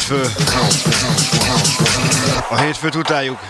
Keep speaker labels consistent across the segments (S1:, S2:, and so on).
S1: hétfő. A hétfőt utáljuk.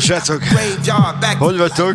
S1: Srácok! Hogy vagytok?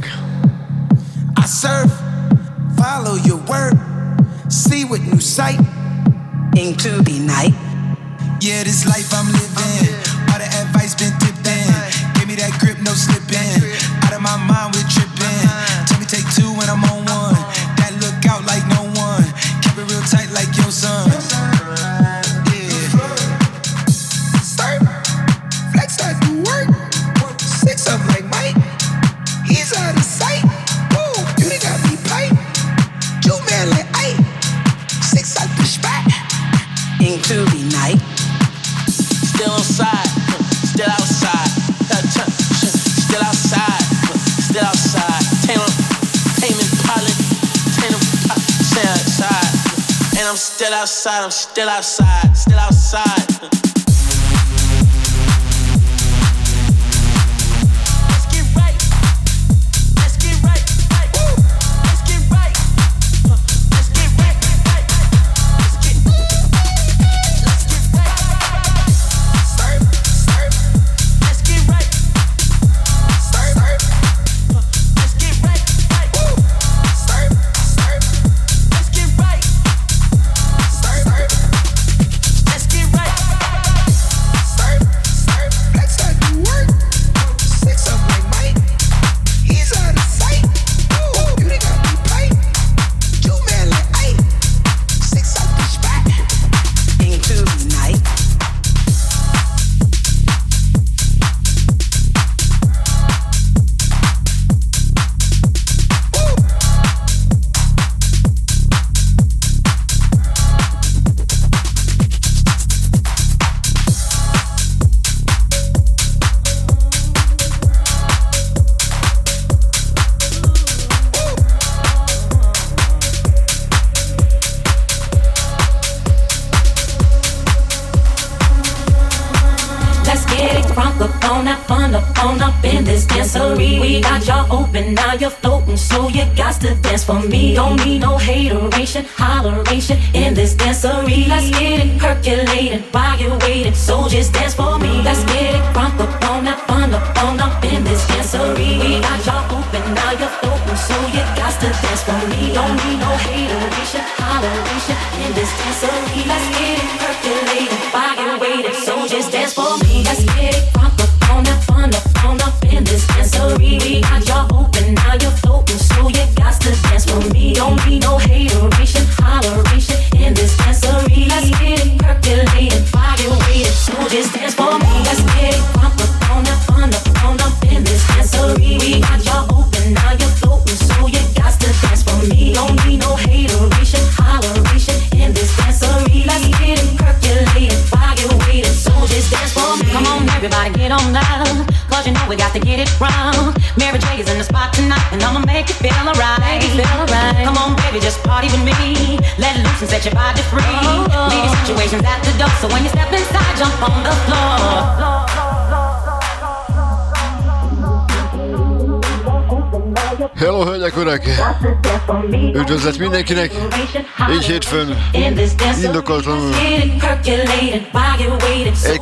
S2: till I.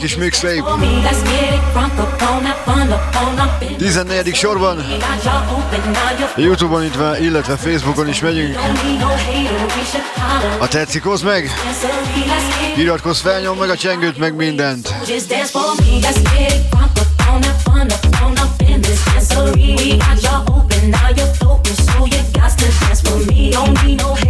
S2: kis mixtape 14. sorban Youtube-on illetve Facebookon is megyünk Ha tetszik, hozd meg! Iratkozz fel, nyom meg a csengőt, meg mindent! We got y'all open, now you're floating, so you got to dance for me. Don't need no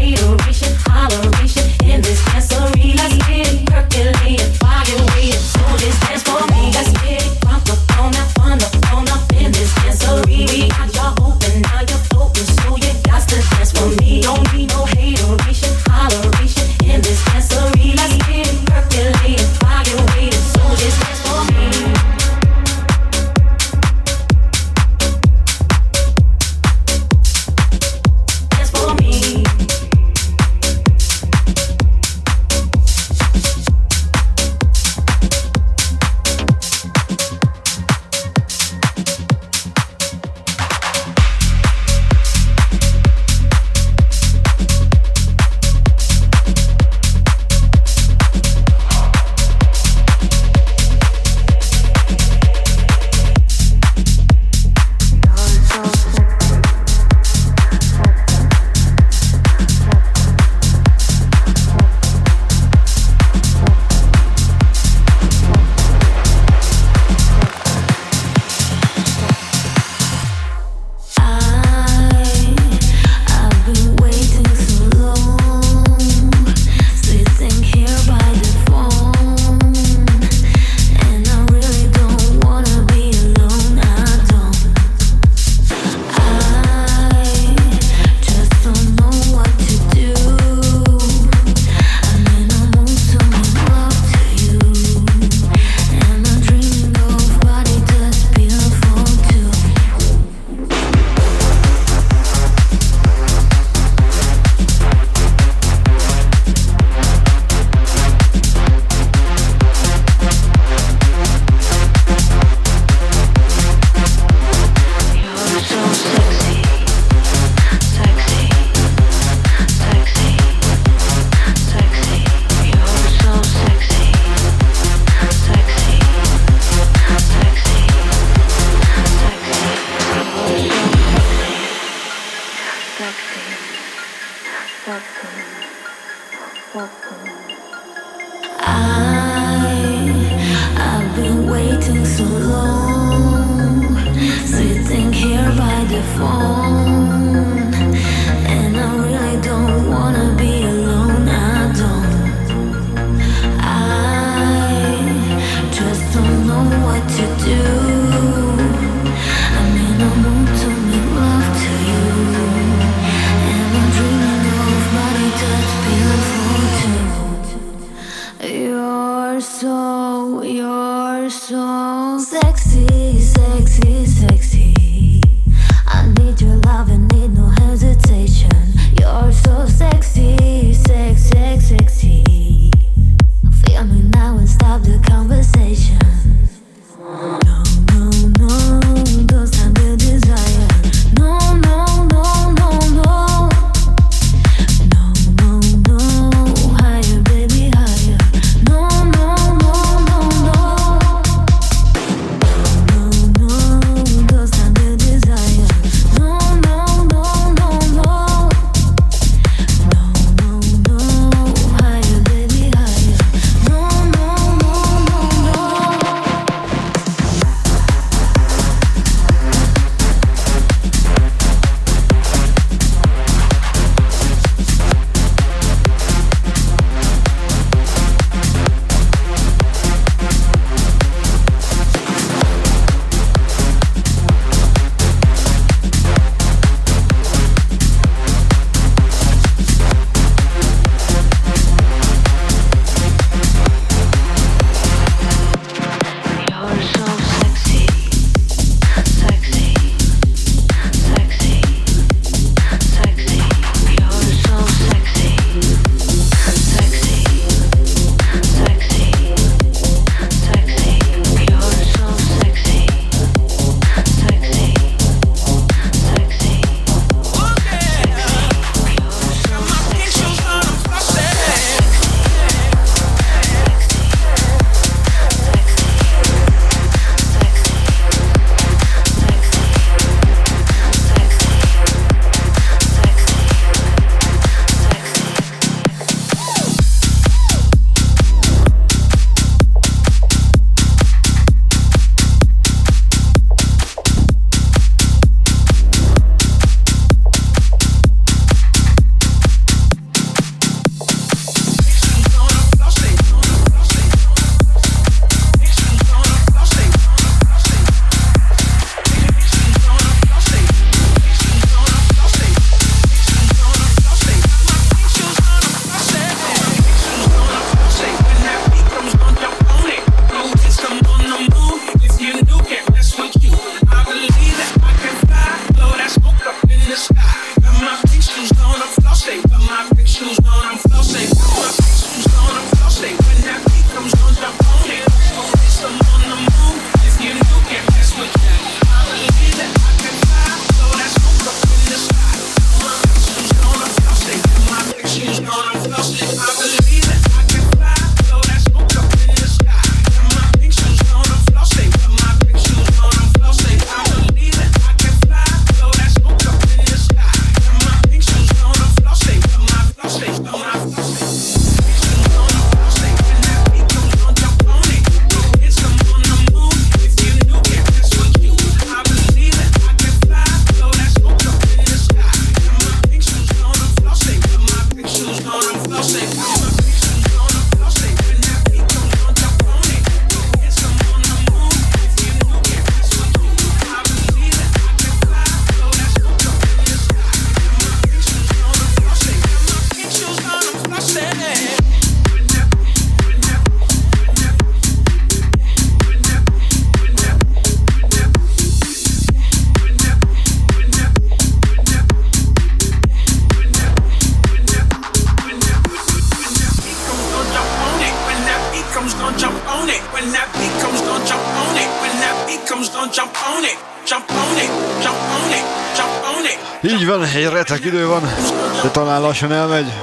S3: talán lassan elmegy.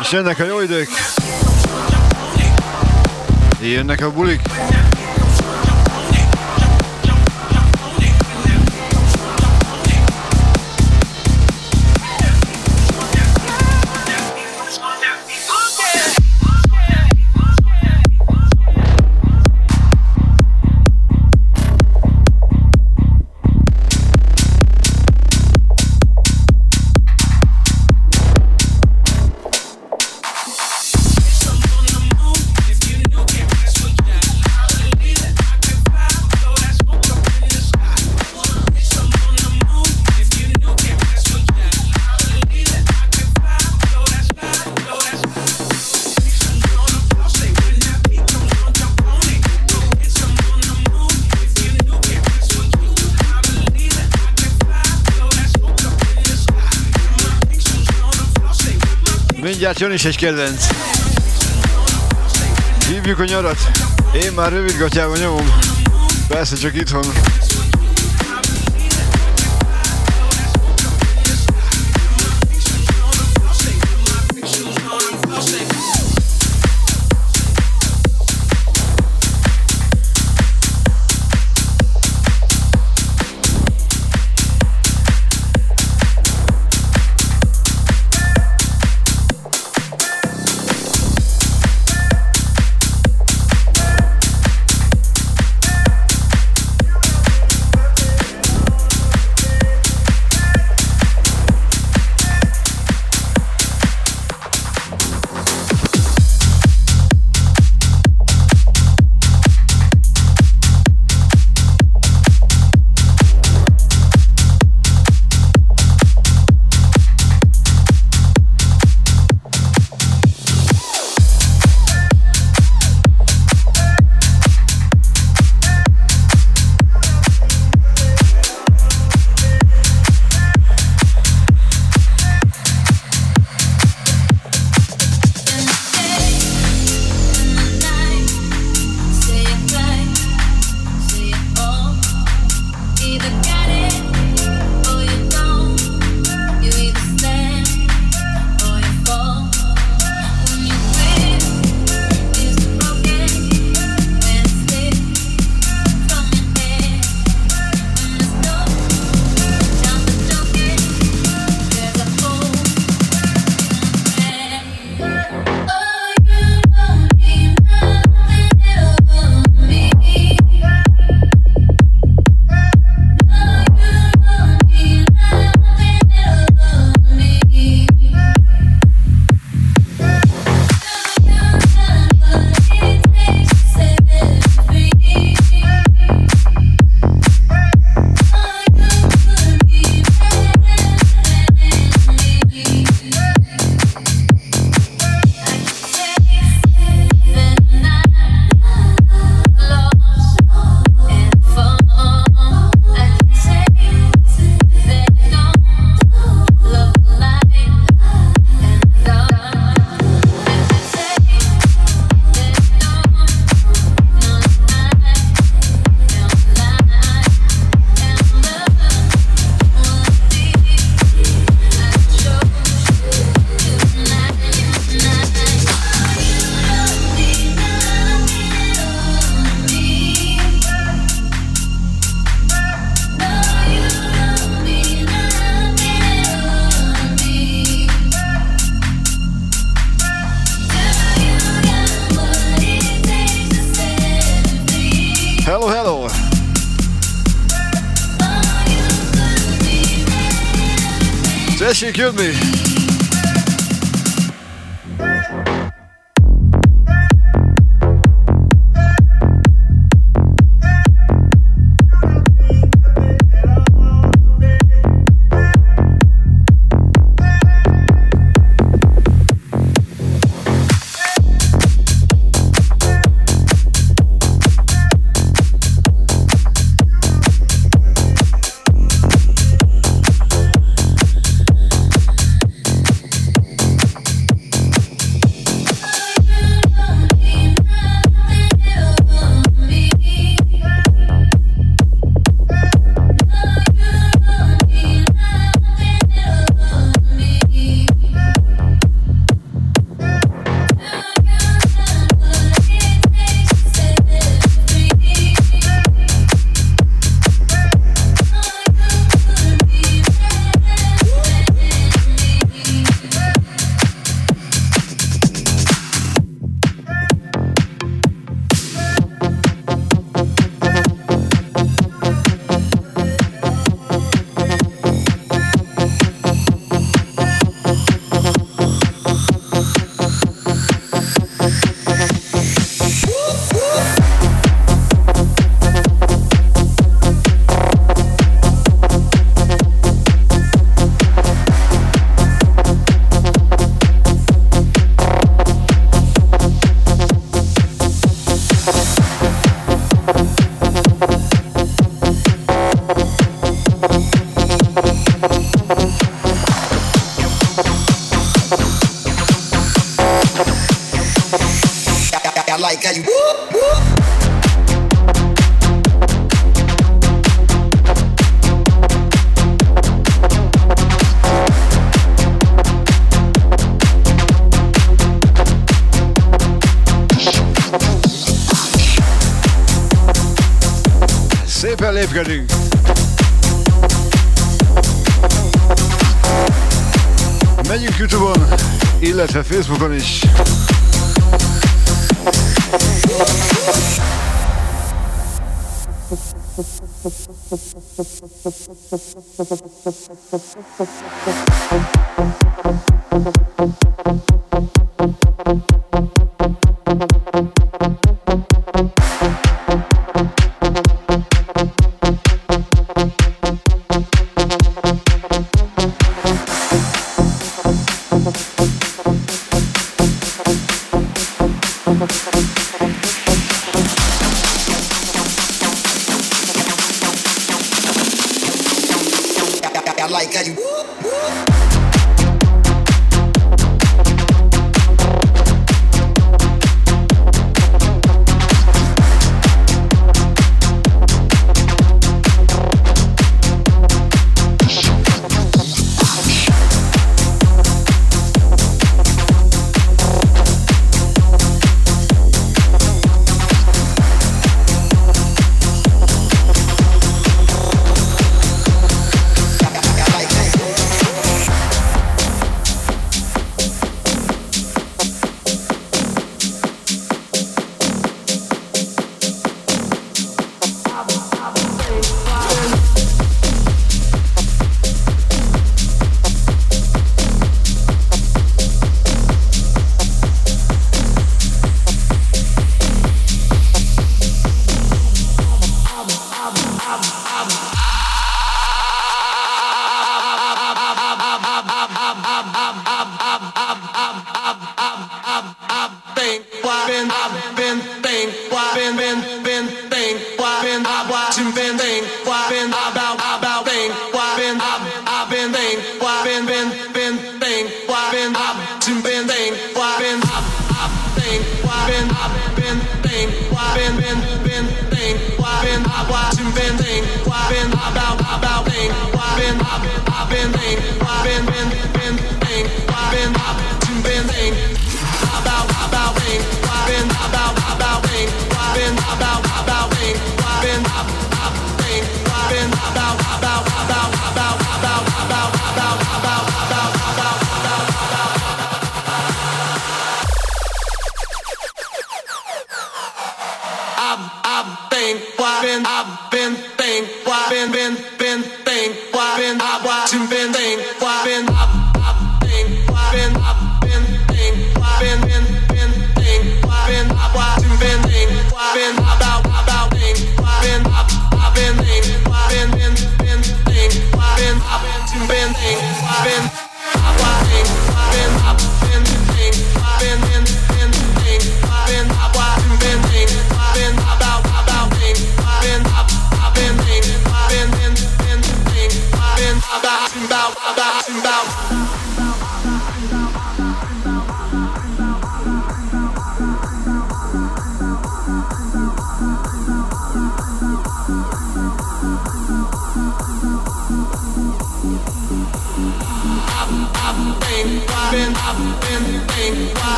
S3: És jönnek a jó idők. Jönnek a bulik.
S4: Mindjárt is egy kedvenc. Hívjuk a nyarat. Én már rövid gatyában nyomom. Persze csak itthon. Killed me.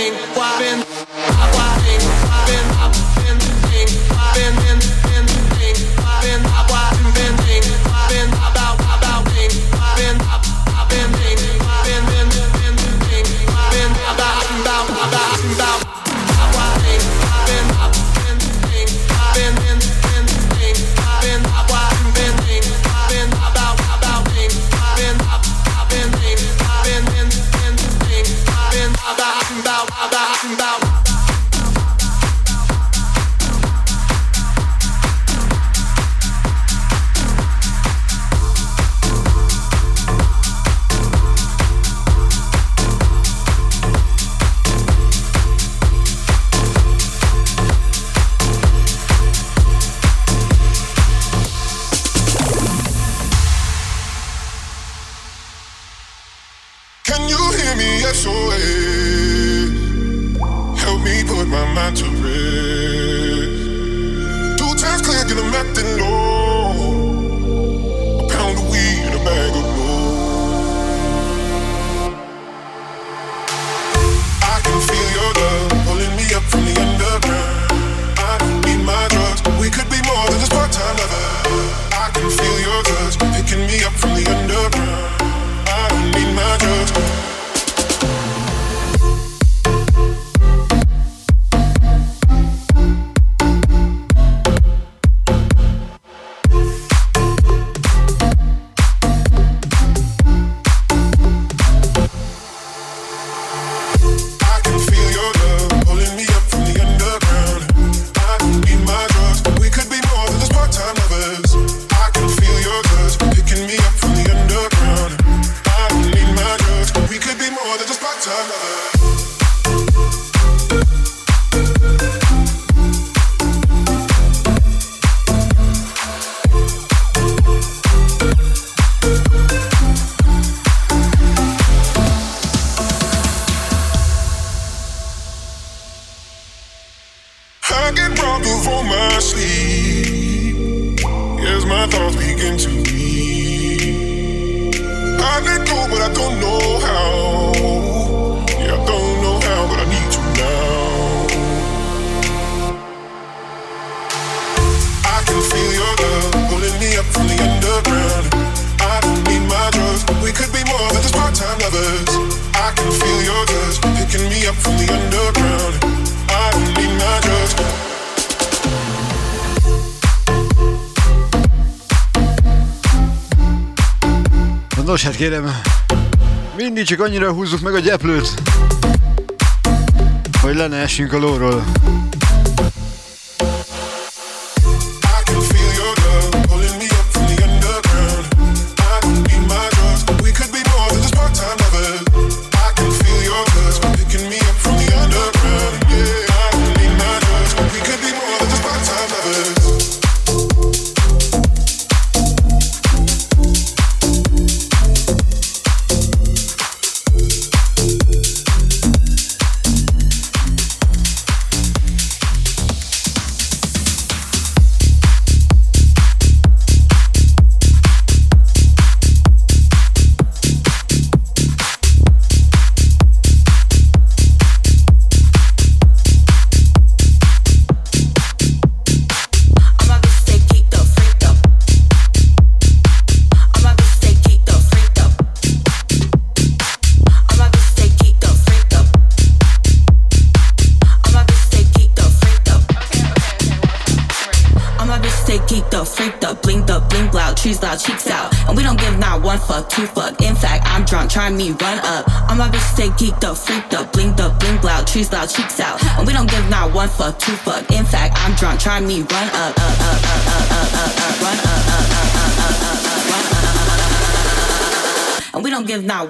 S4: thing. Why
S5: been?
S6: Kérem, mindig csak annyira húzzuk meg a gyeplőt, hogy le ne essünk a lóról.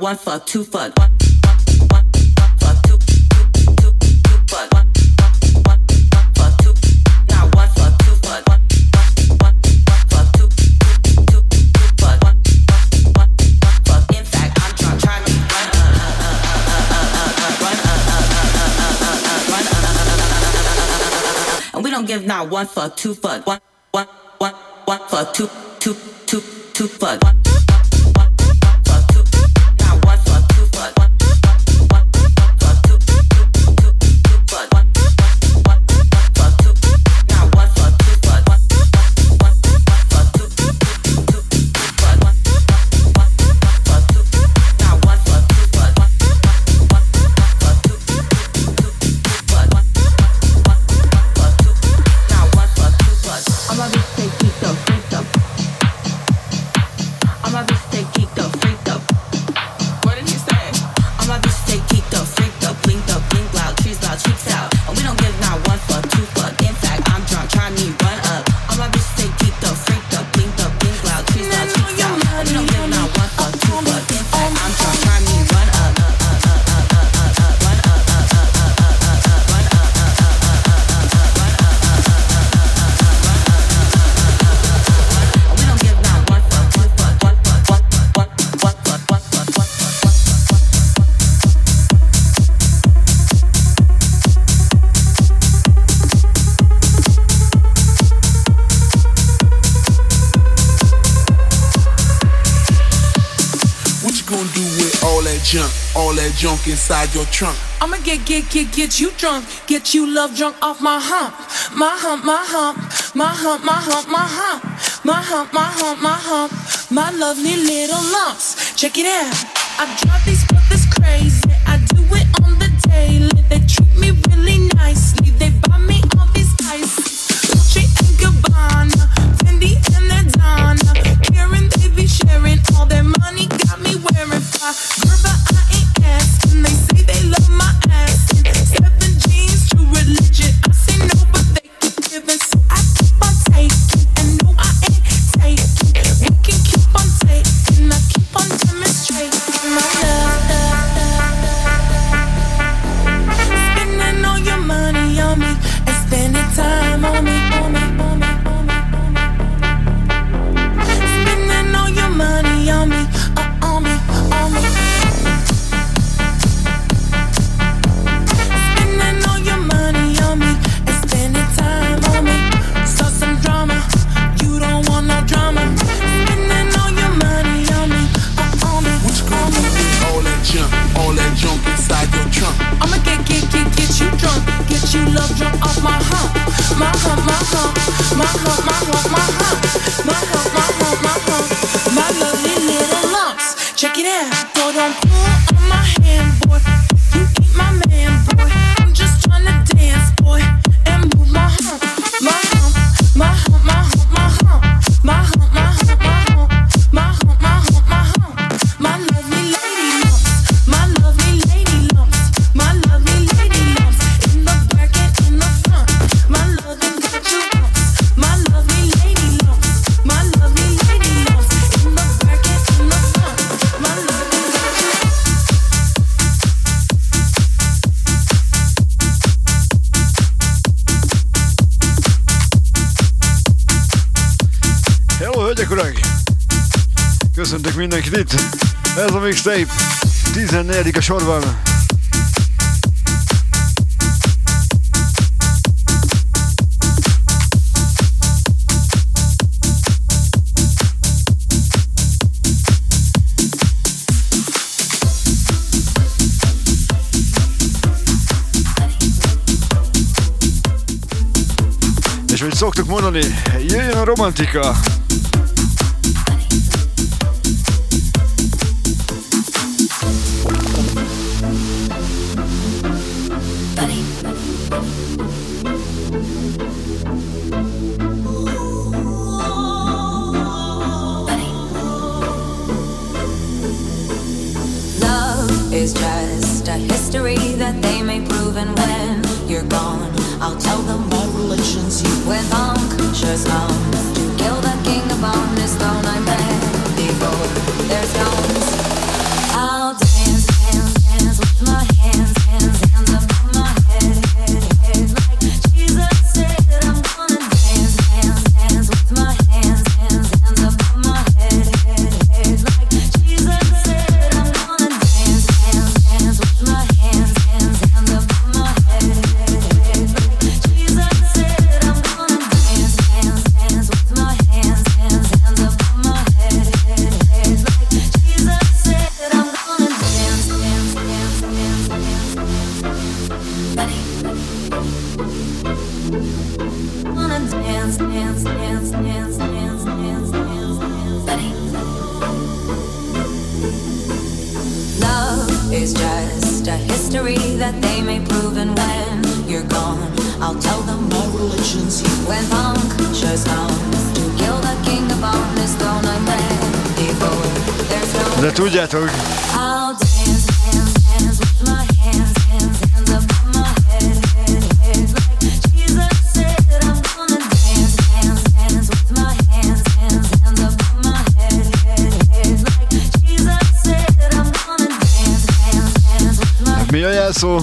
S7: Not one fuck, two fuck. One, give not one fuck, two fuck, one, one, one, one fuck, two, two, two, two fuck. One,
S5: get, get, get, get you drunk, get you love drunk off my hump, my hump, my hump, my hump, my hump, my hump, my hump, my hump, my hump, my lovely little lumps. Check it out. I
S8: a sorban. És hogy szoktuk mondani, jöjjön a romantika! mi a jelszó?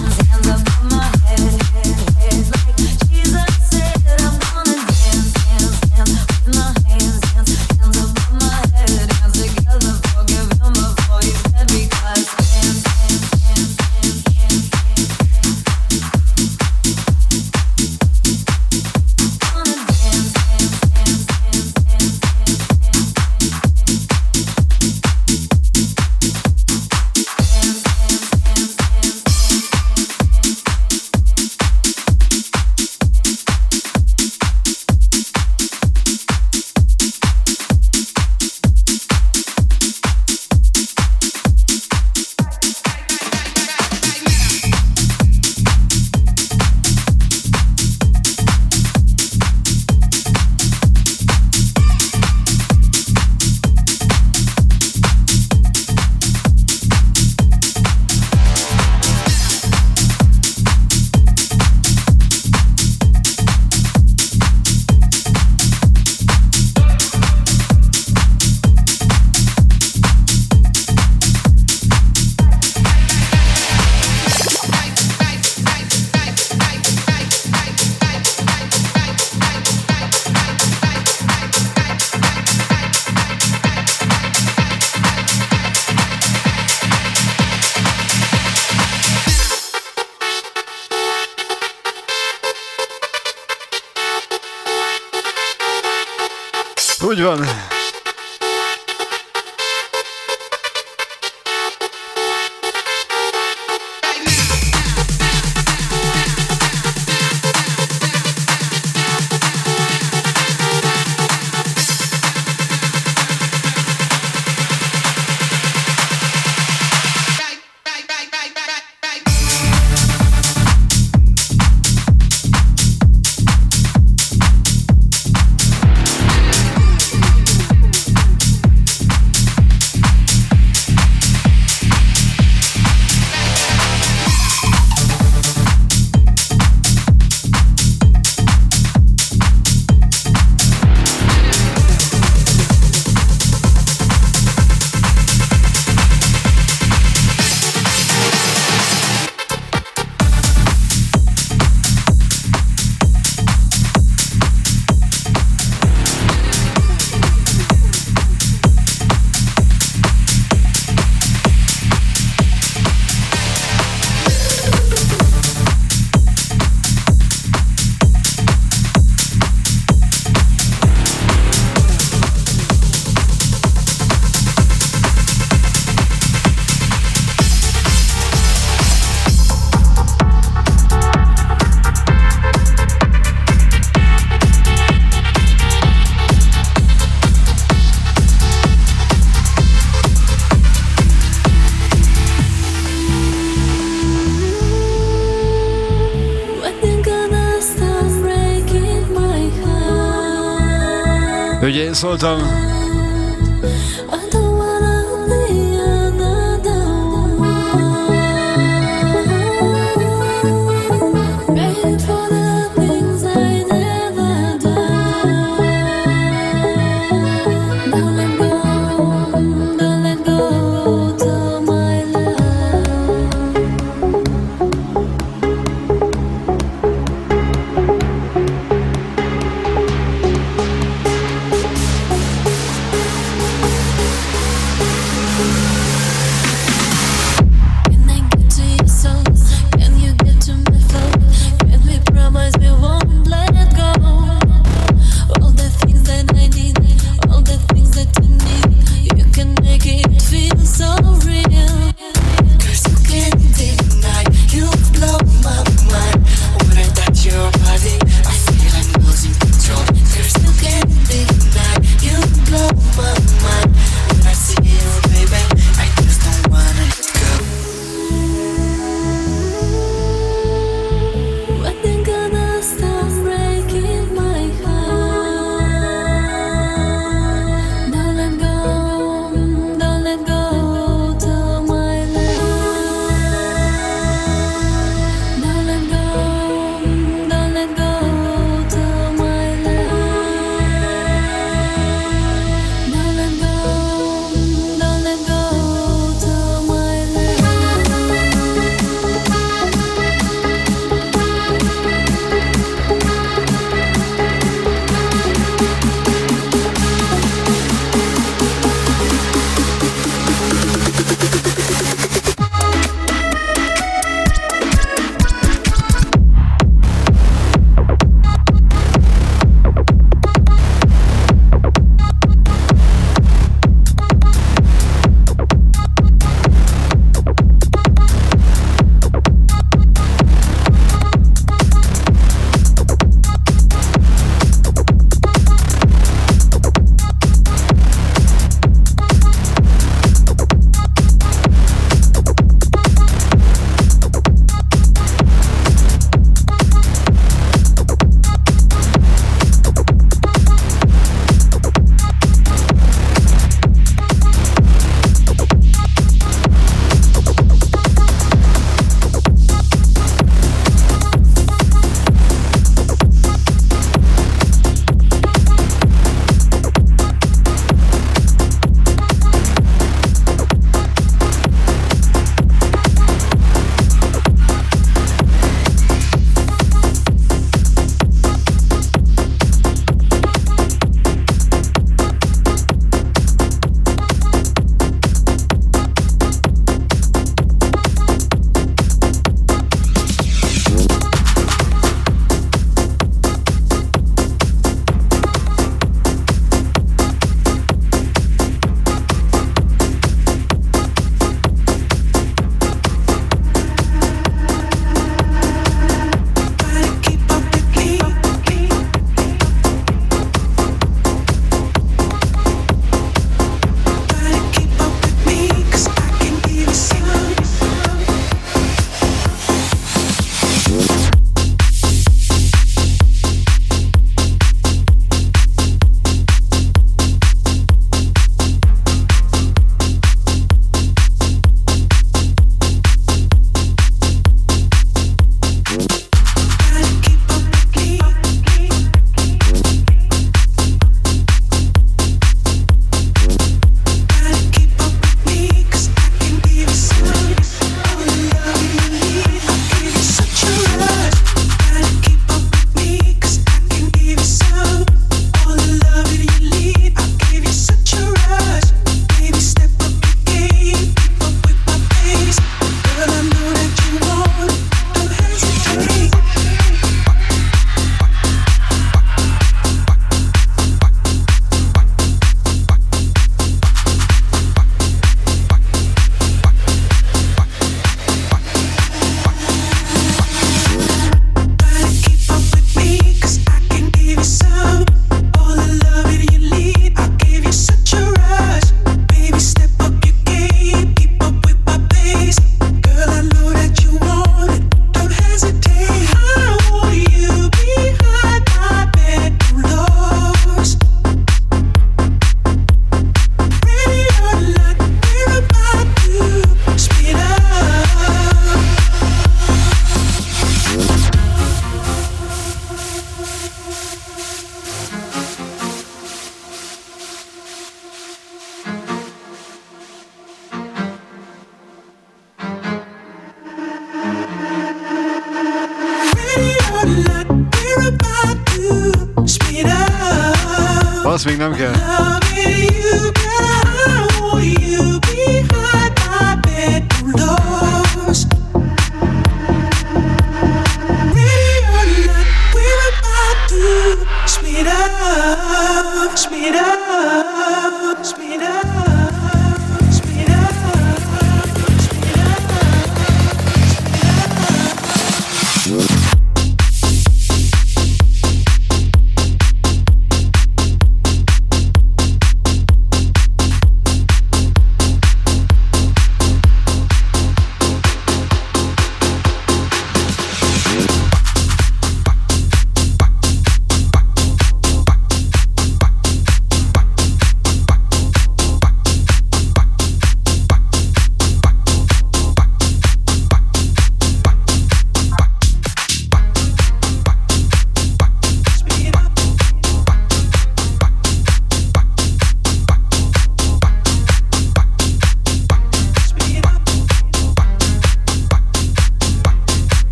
S9: Sultan.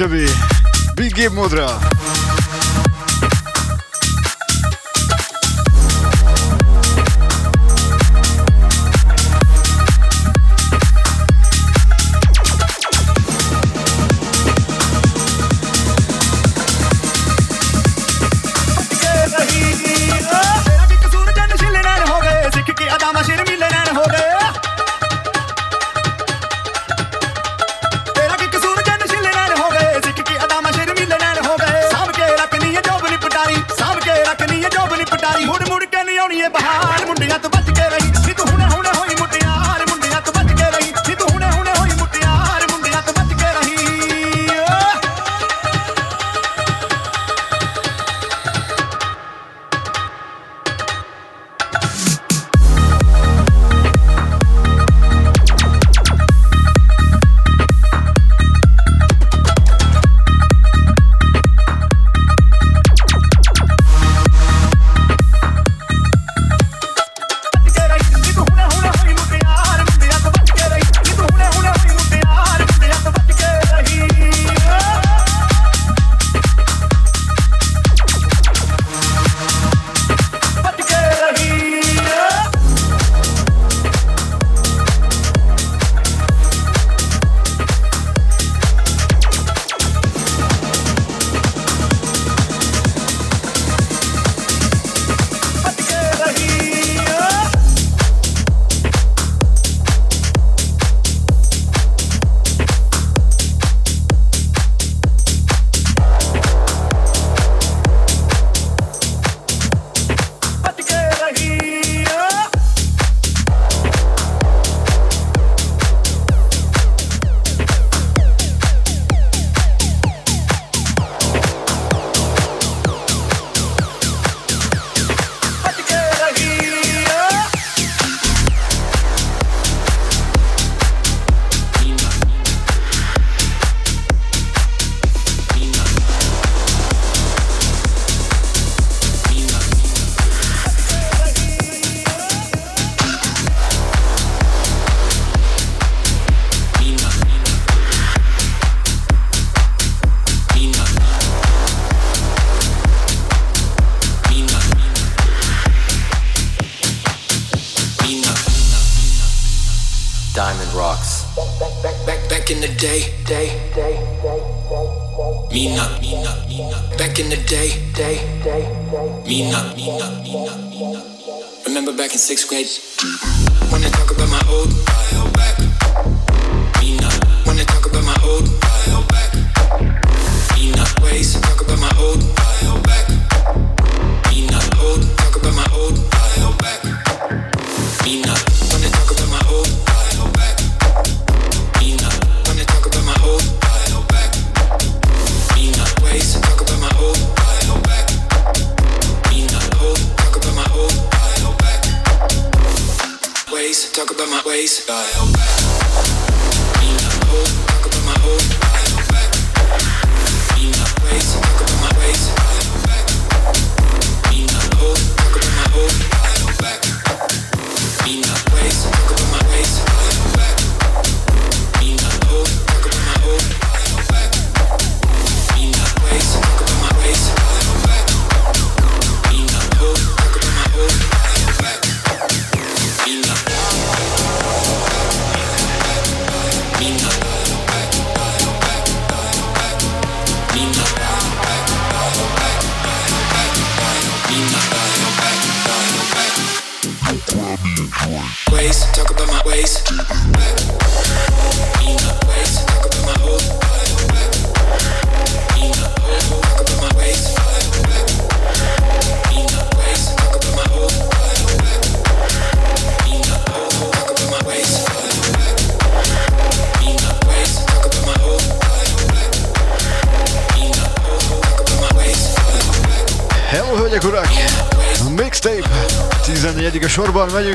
S3: Benjamin, Big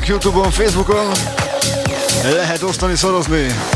S3: Youtube-on, Facebookon. Lehet osztani, szorozni.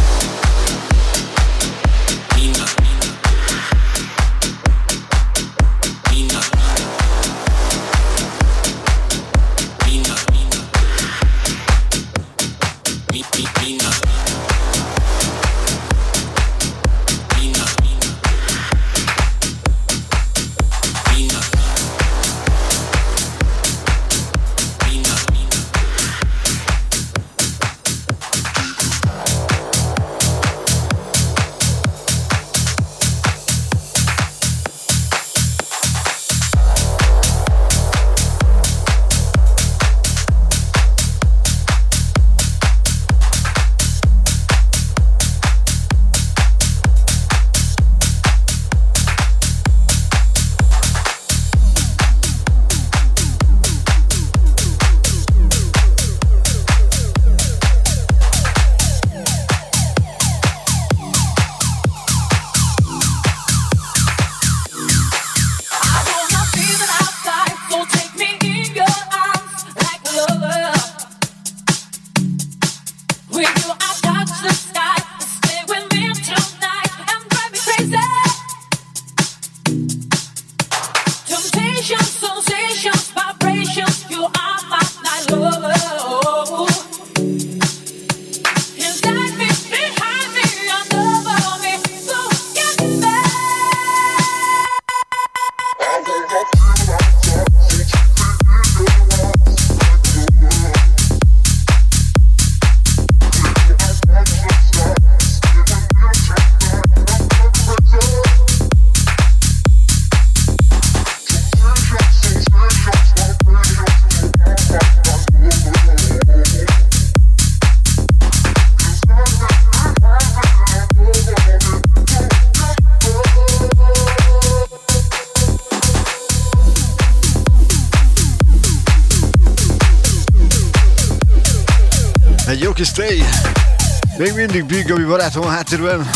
S3: Még mindig Big Gabi barátom a háttérben.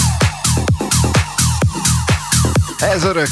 S3: Ez örök.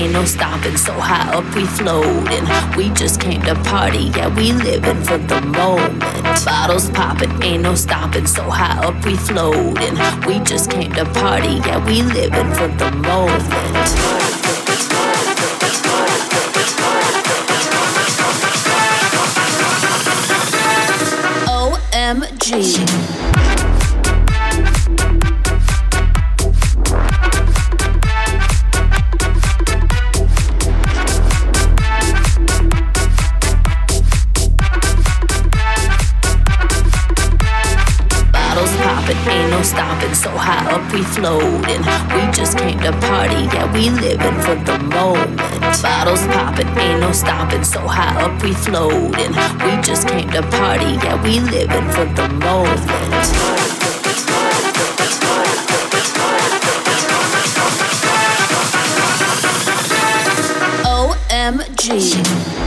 S10: Ain't no stopping. So high up we floating. We just came to party, yeah, we living for the moment. Bottles popping, ain't no stopping. So high up we floating. We just came to party, yeah, we living for the moment. OMG. We floating. We just came to party, yeah, we living for the moment. Bottles popping, ain't no stopping, so high up we floating. We just came to party, yeah, we living for the moment. OMG.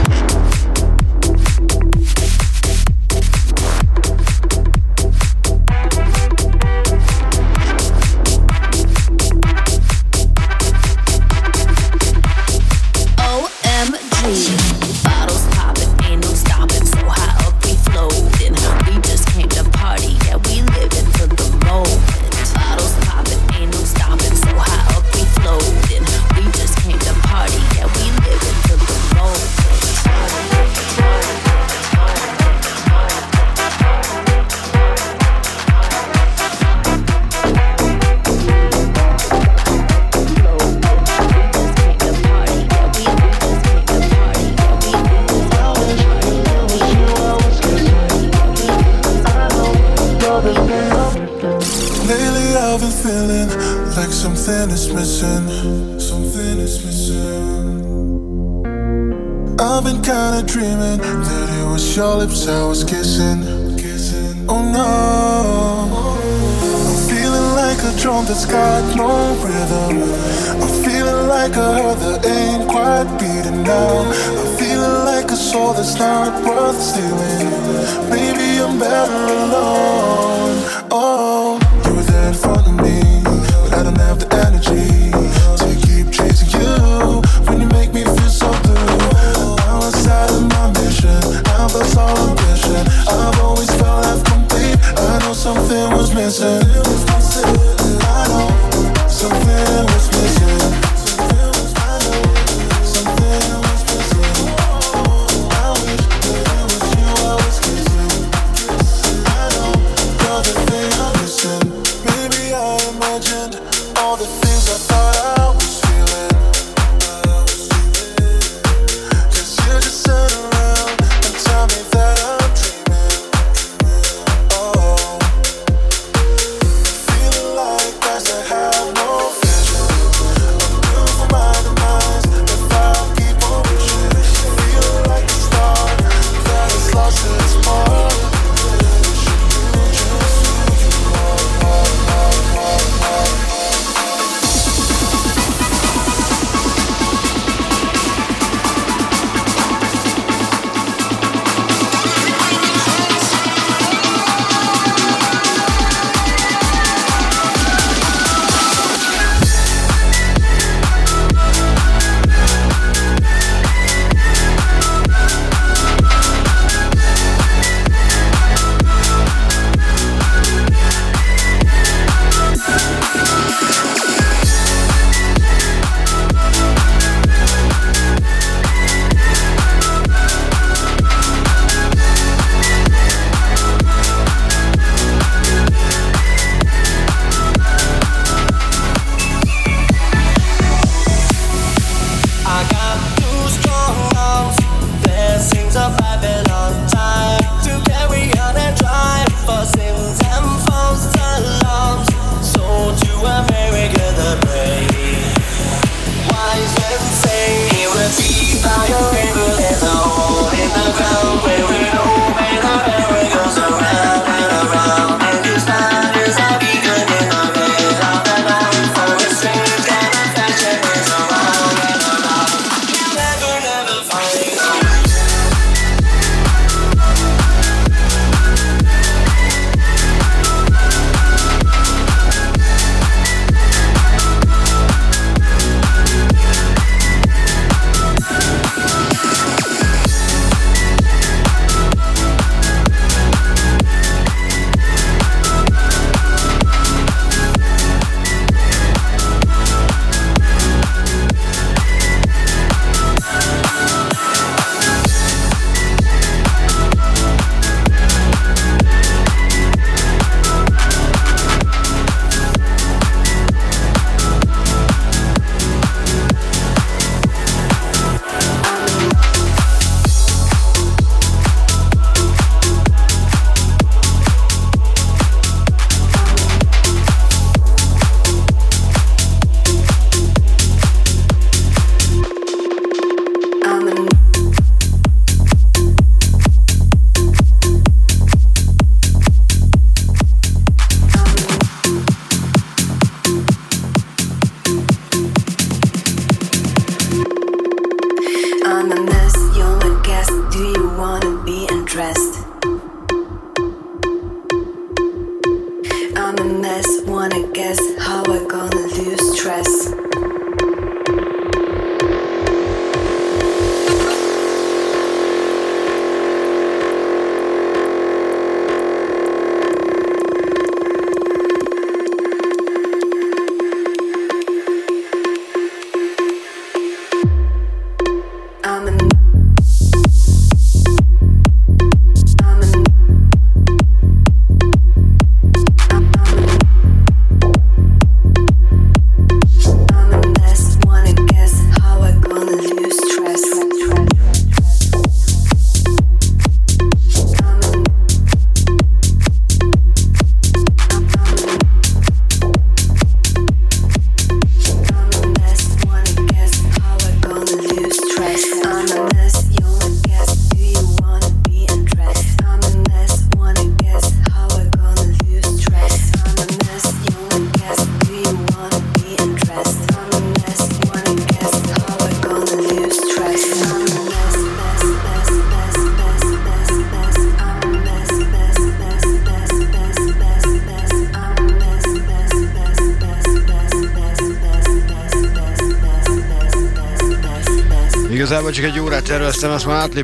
S11: 0,7 maand,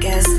S11: guess.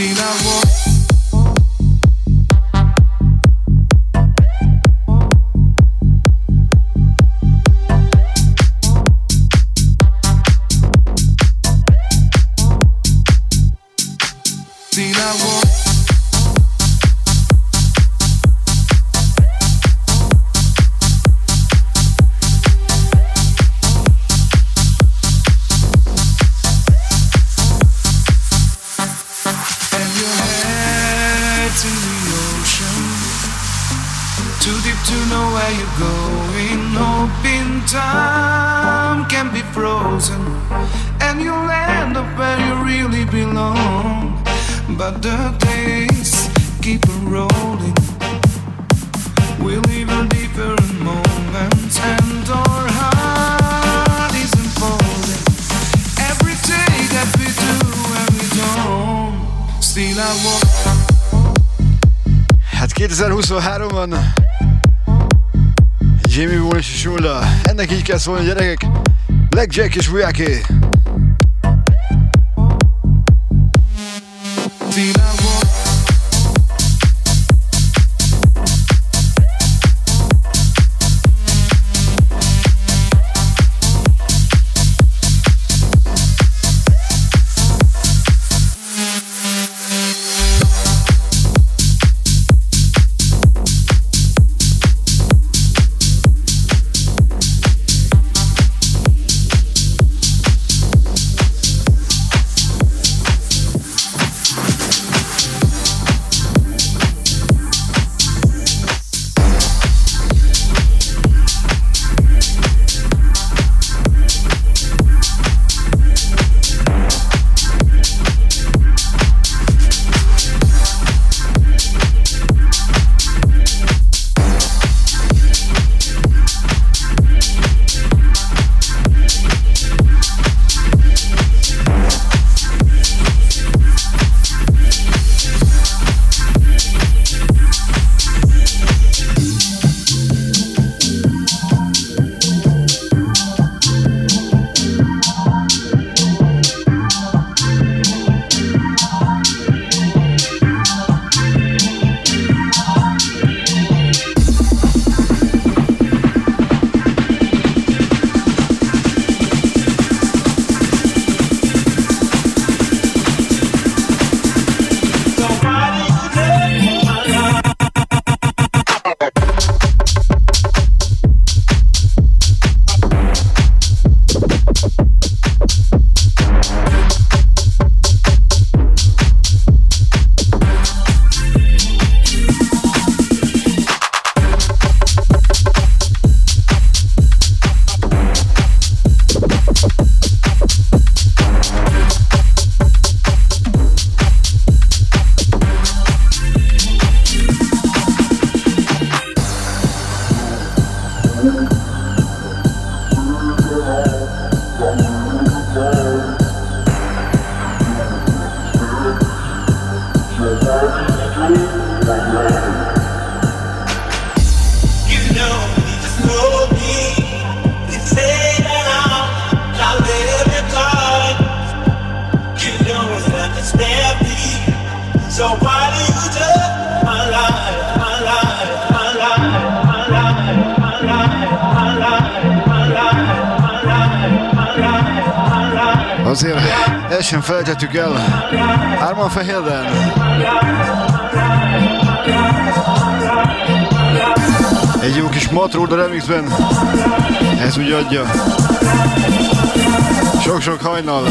S11: seen I walk. van. Jimmy
S3: Wall és Shula. Ennek így kell szólni, a gyerekek. Blackjack és Bujáké. Sem felejtettük el. Árman Fehérden. Egy jó kis Matróda remixben. Ez úgy adja. Sok-sok hajnal.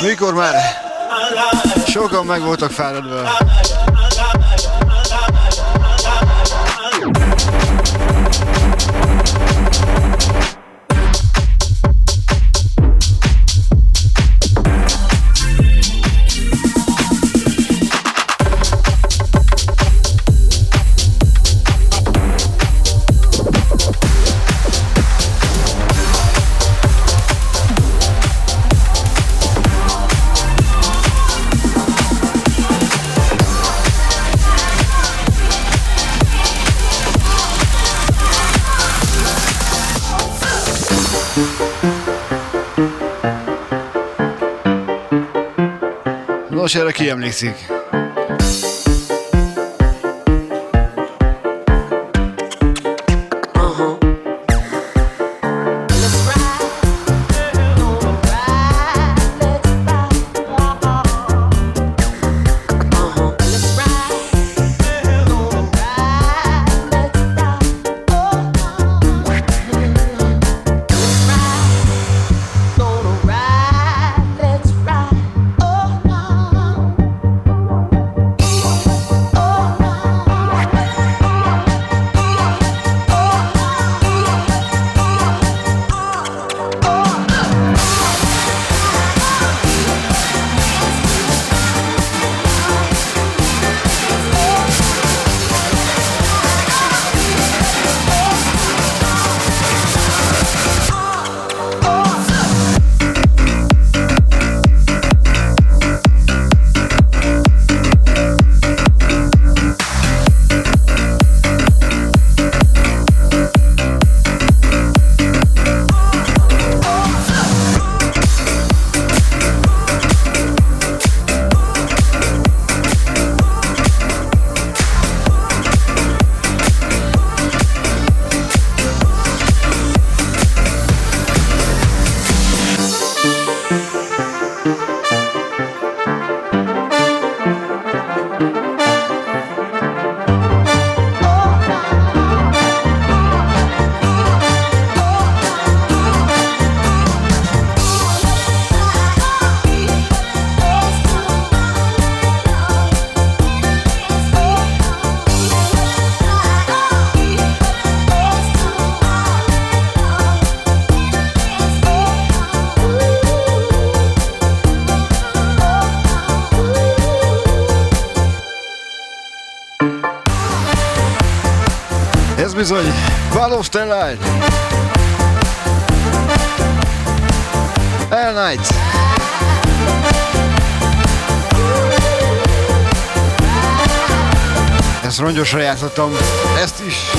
S3: Mikor már? Sokan meg voltak fáradva. Nos, erre ki emlékszik? Bizony, the Light. Air Night. Ezt rongyosra játszottam, ezt is.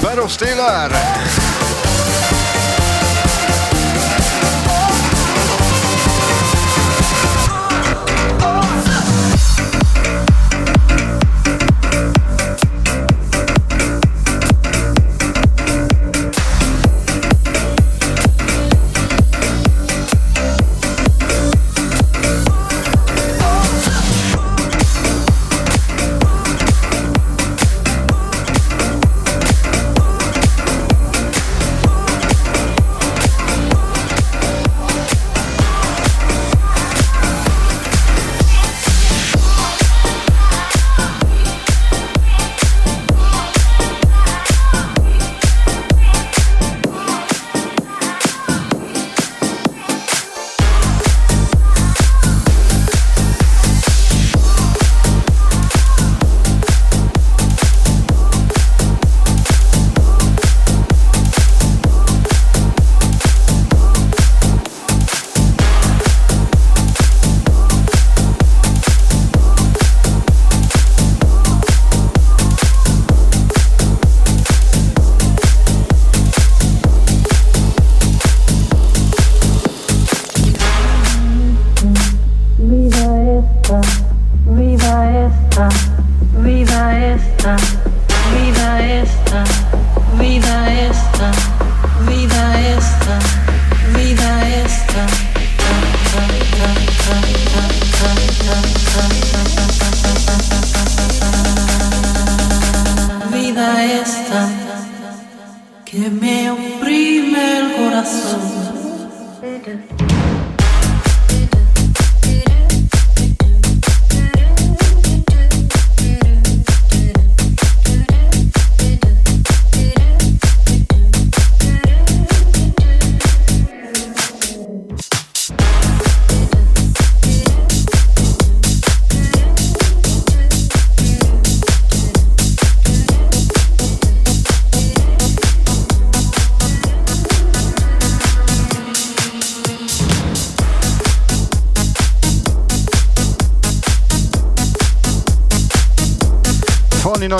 S3: Battle Stellar.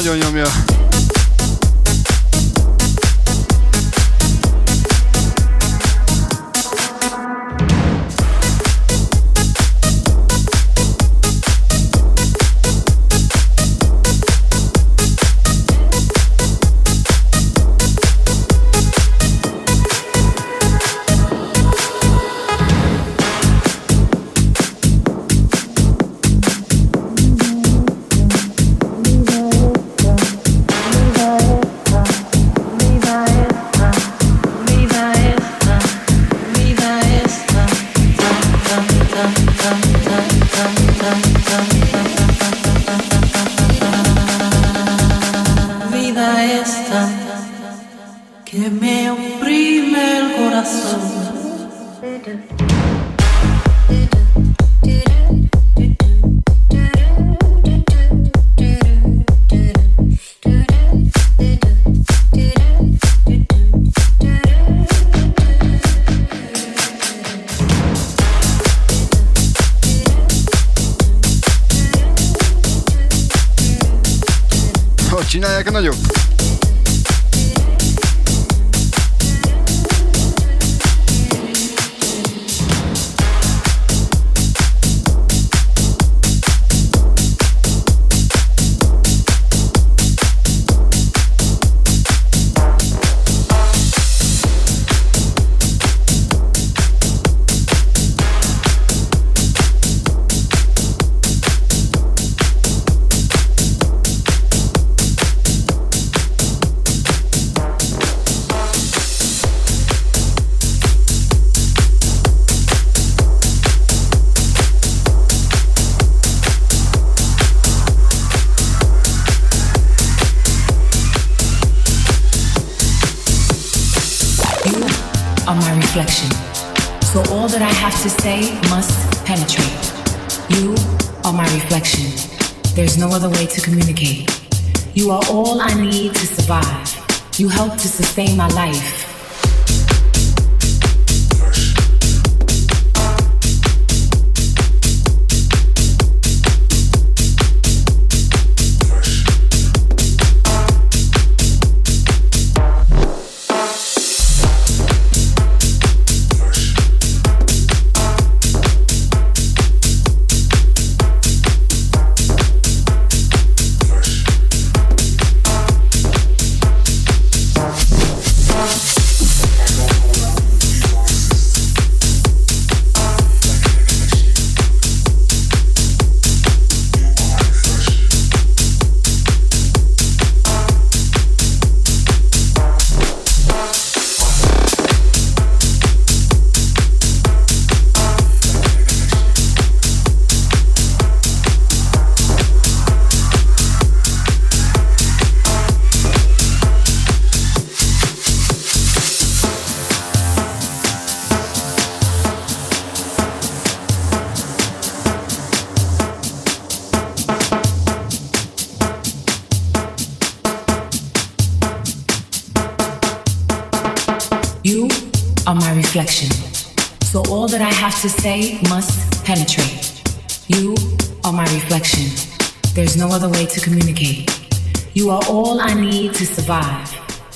S3: Nagyon nyomja.
S12: to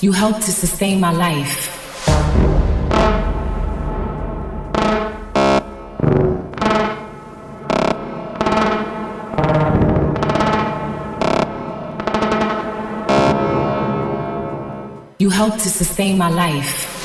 S12: You help to sustain my life. You help to sustain my life.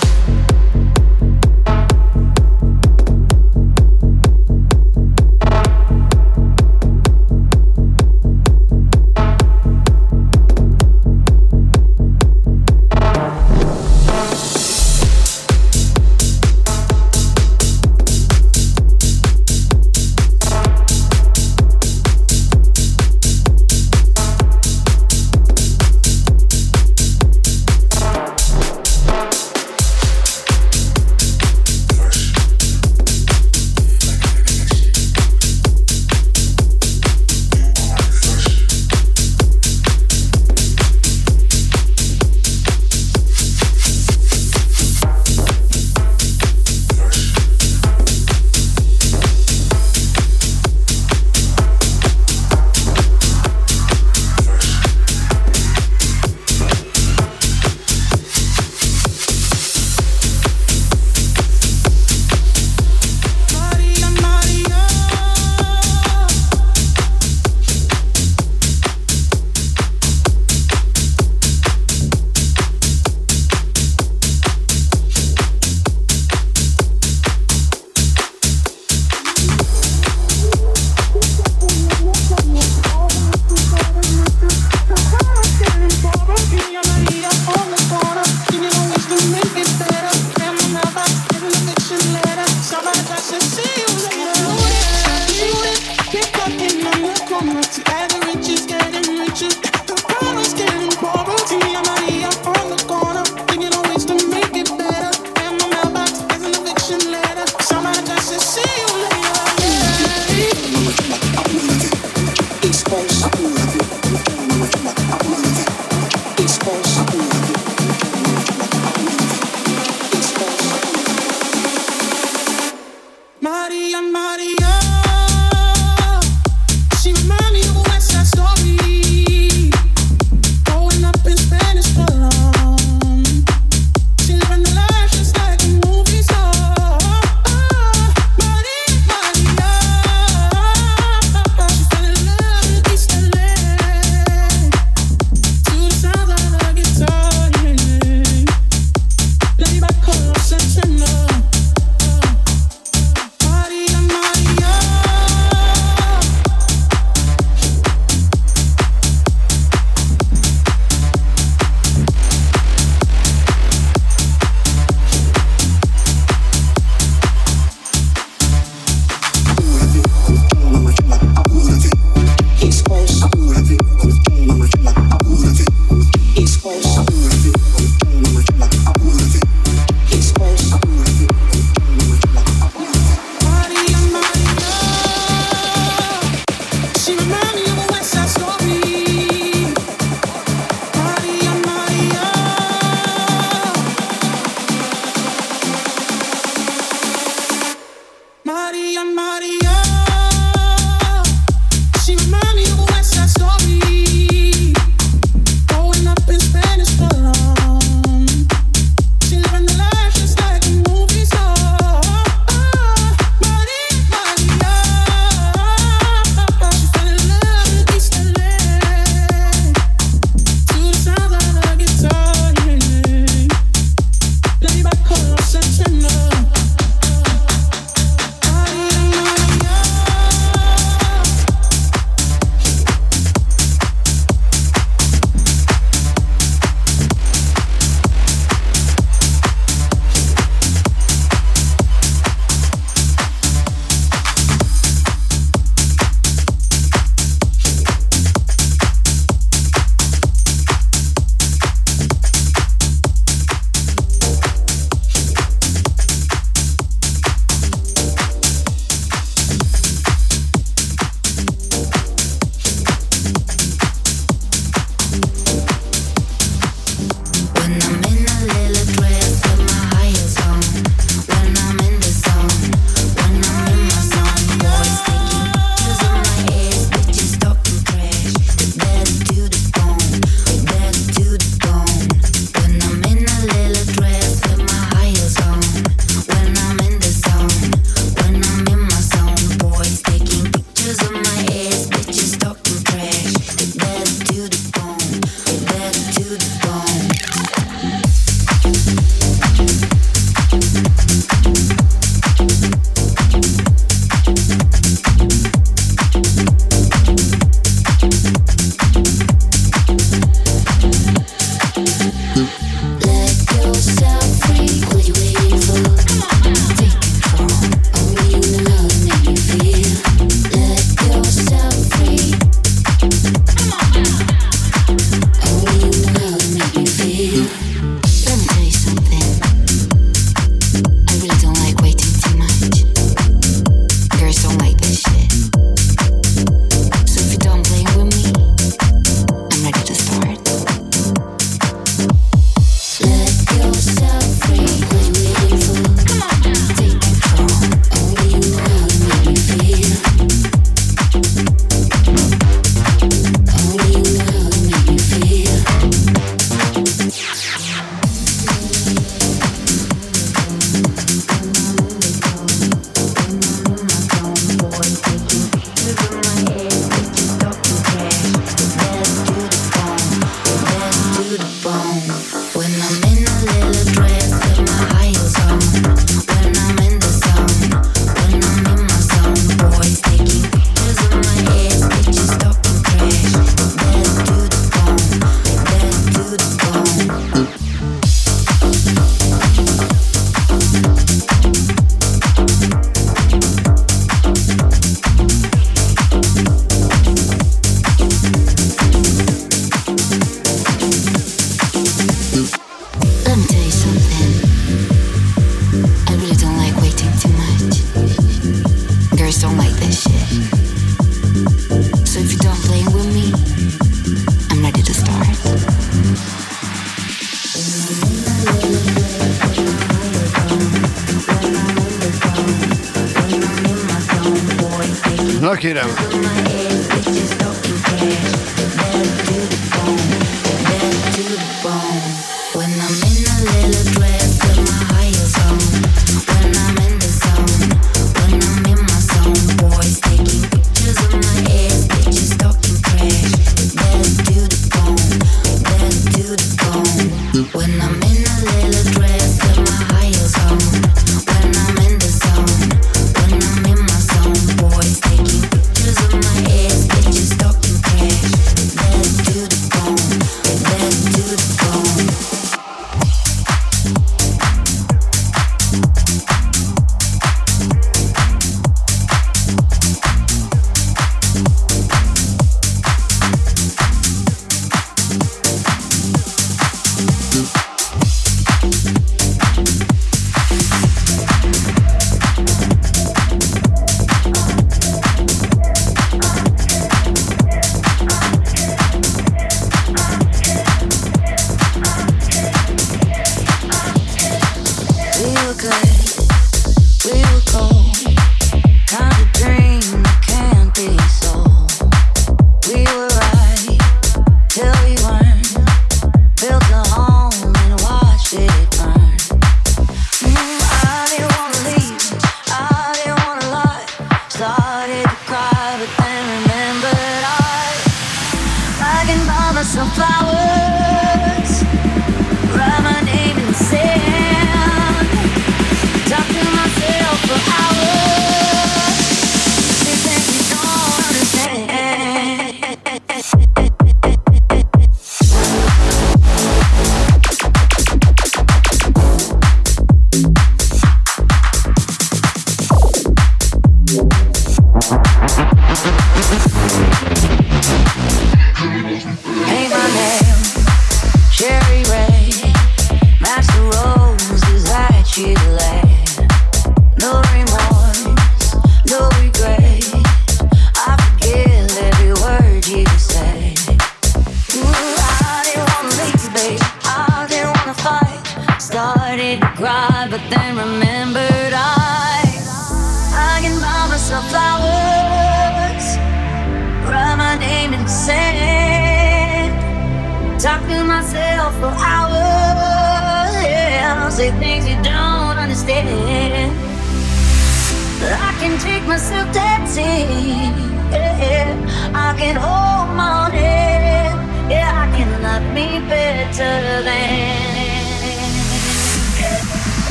S13: kiddo.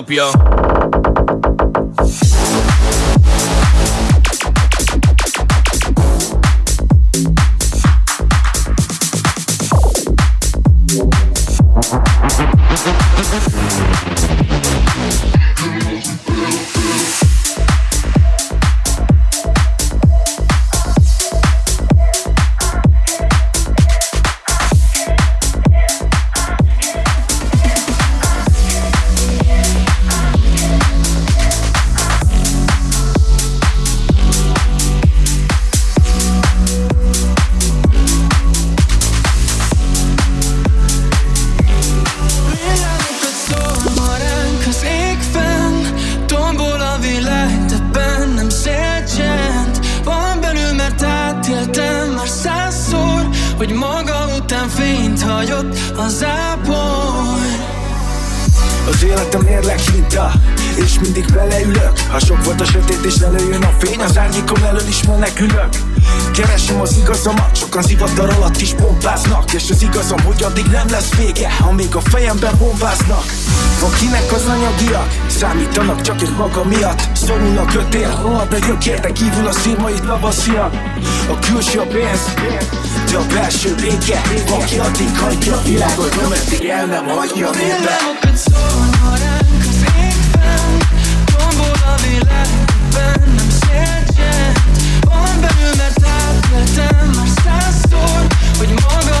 S13: Up, y'all.
S4: szilavasia A külső a pénz De a belső béke. Aki addig hagyja a világot Nem eddig el nem hagyja a világ bennem Hogy maga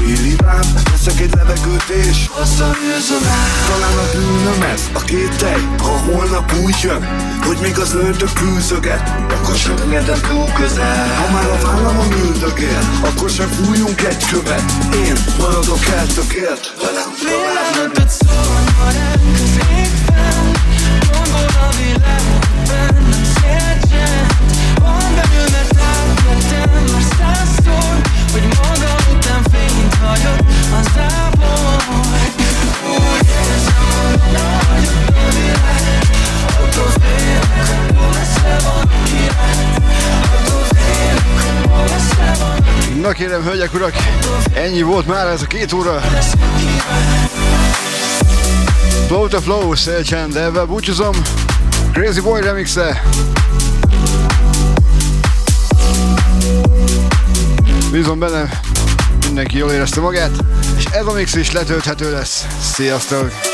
S4: Éli rám, veszek egy levegőt és Visszanézem
S10: Talán a bűnöm ez, a két tej Ha holnap úgy jön, hogy még az ördög fűzöget Akkor sem engedem túl közel. Ha már a vállamon üldögél, akkor sem fújunk egy követ. Én maradok eltökélt Velem
S14: Lélem, nem tudsz szóval, ha rendkezik fel Gondol a világ
S3: Na kérem, hölgyek, urak, ennyi volt már ez a két óra. Flow to Flow, Szélcsend, de ebben búcsúzom. Crazy Boy remixe. Bízom benne, mindenki jól érezte magát, és ez a mix is letölthető lesz. Sziasztok!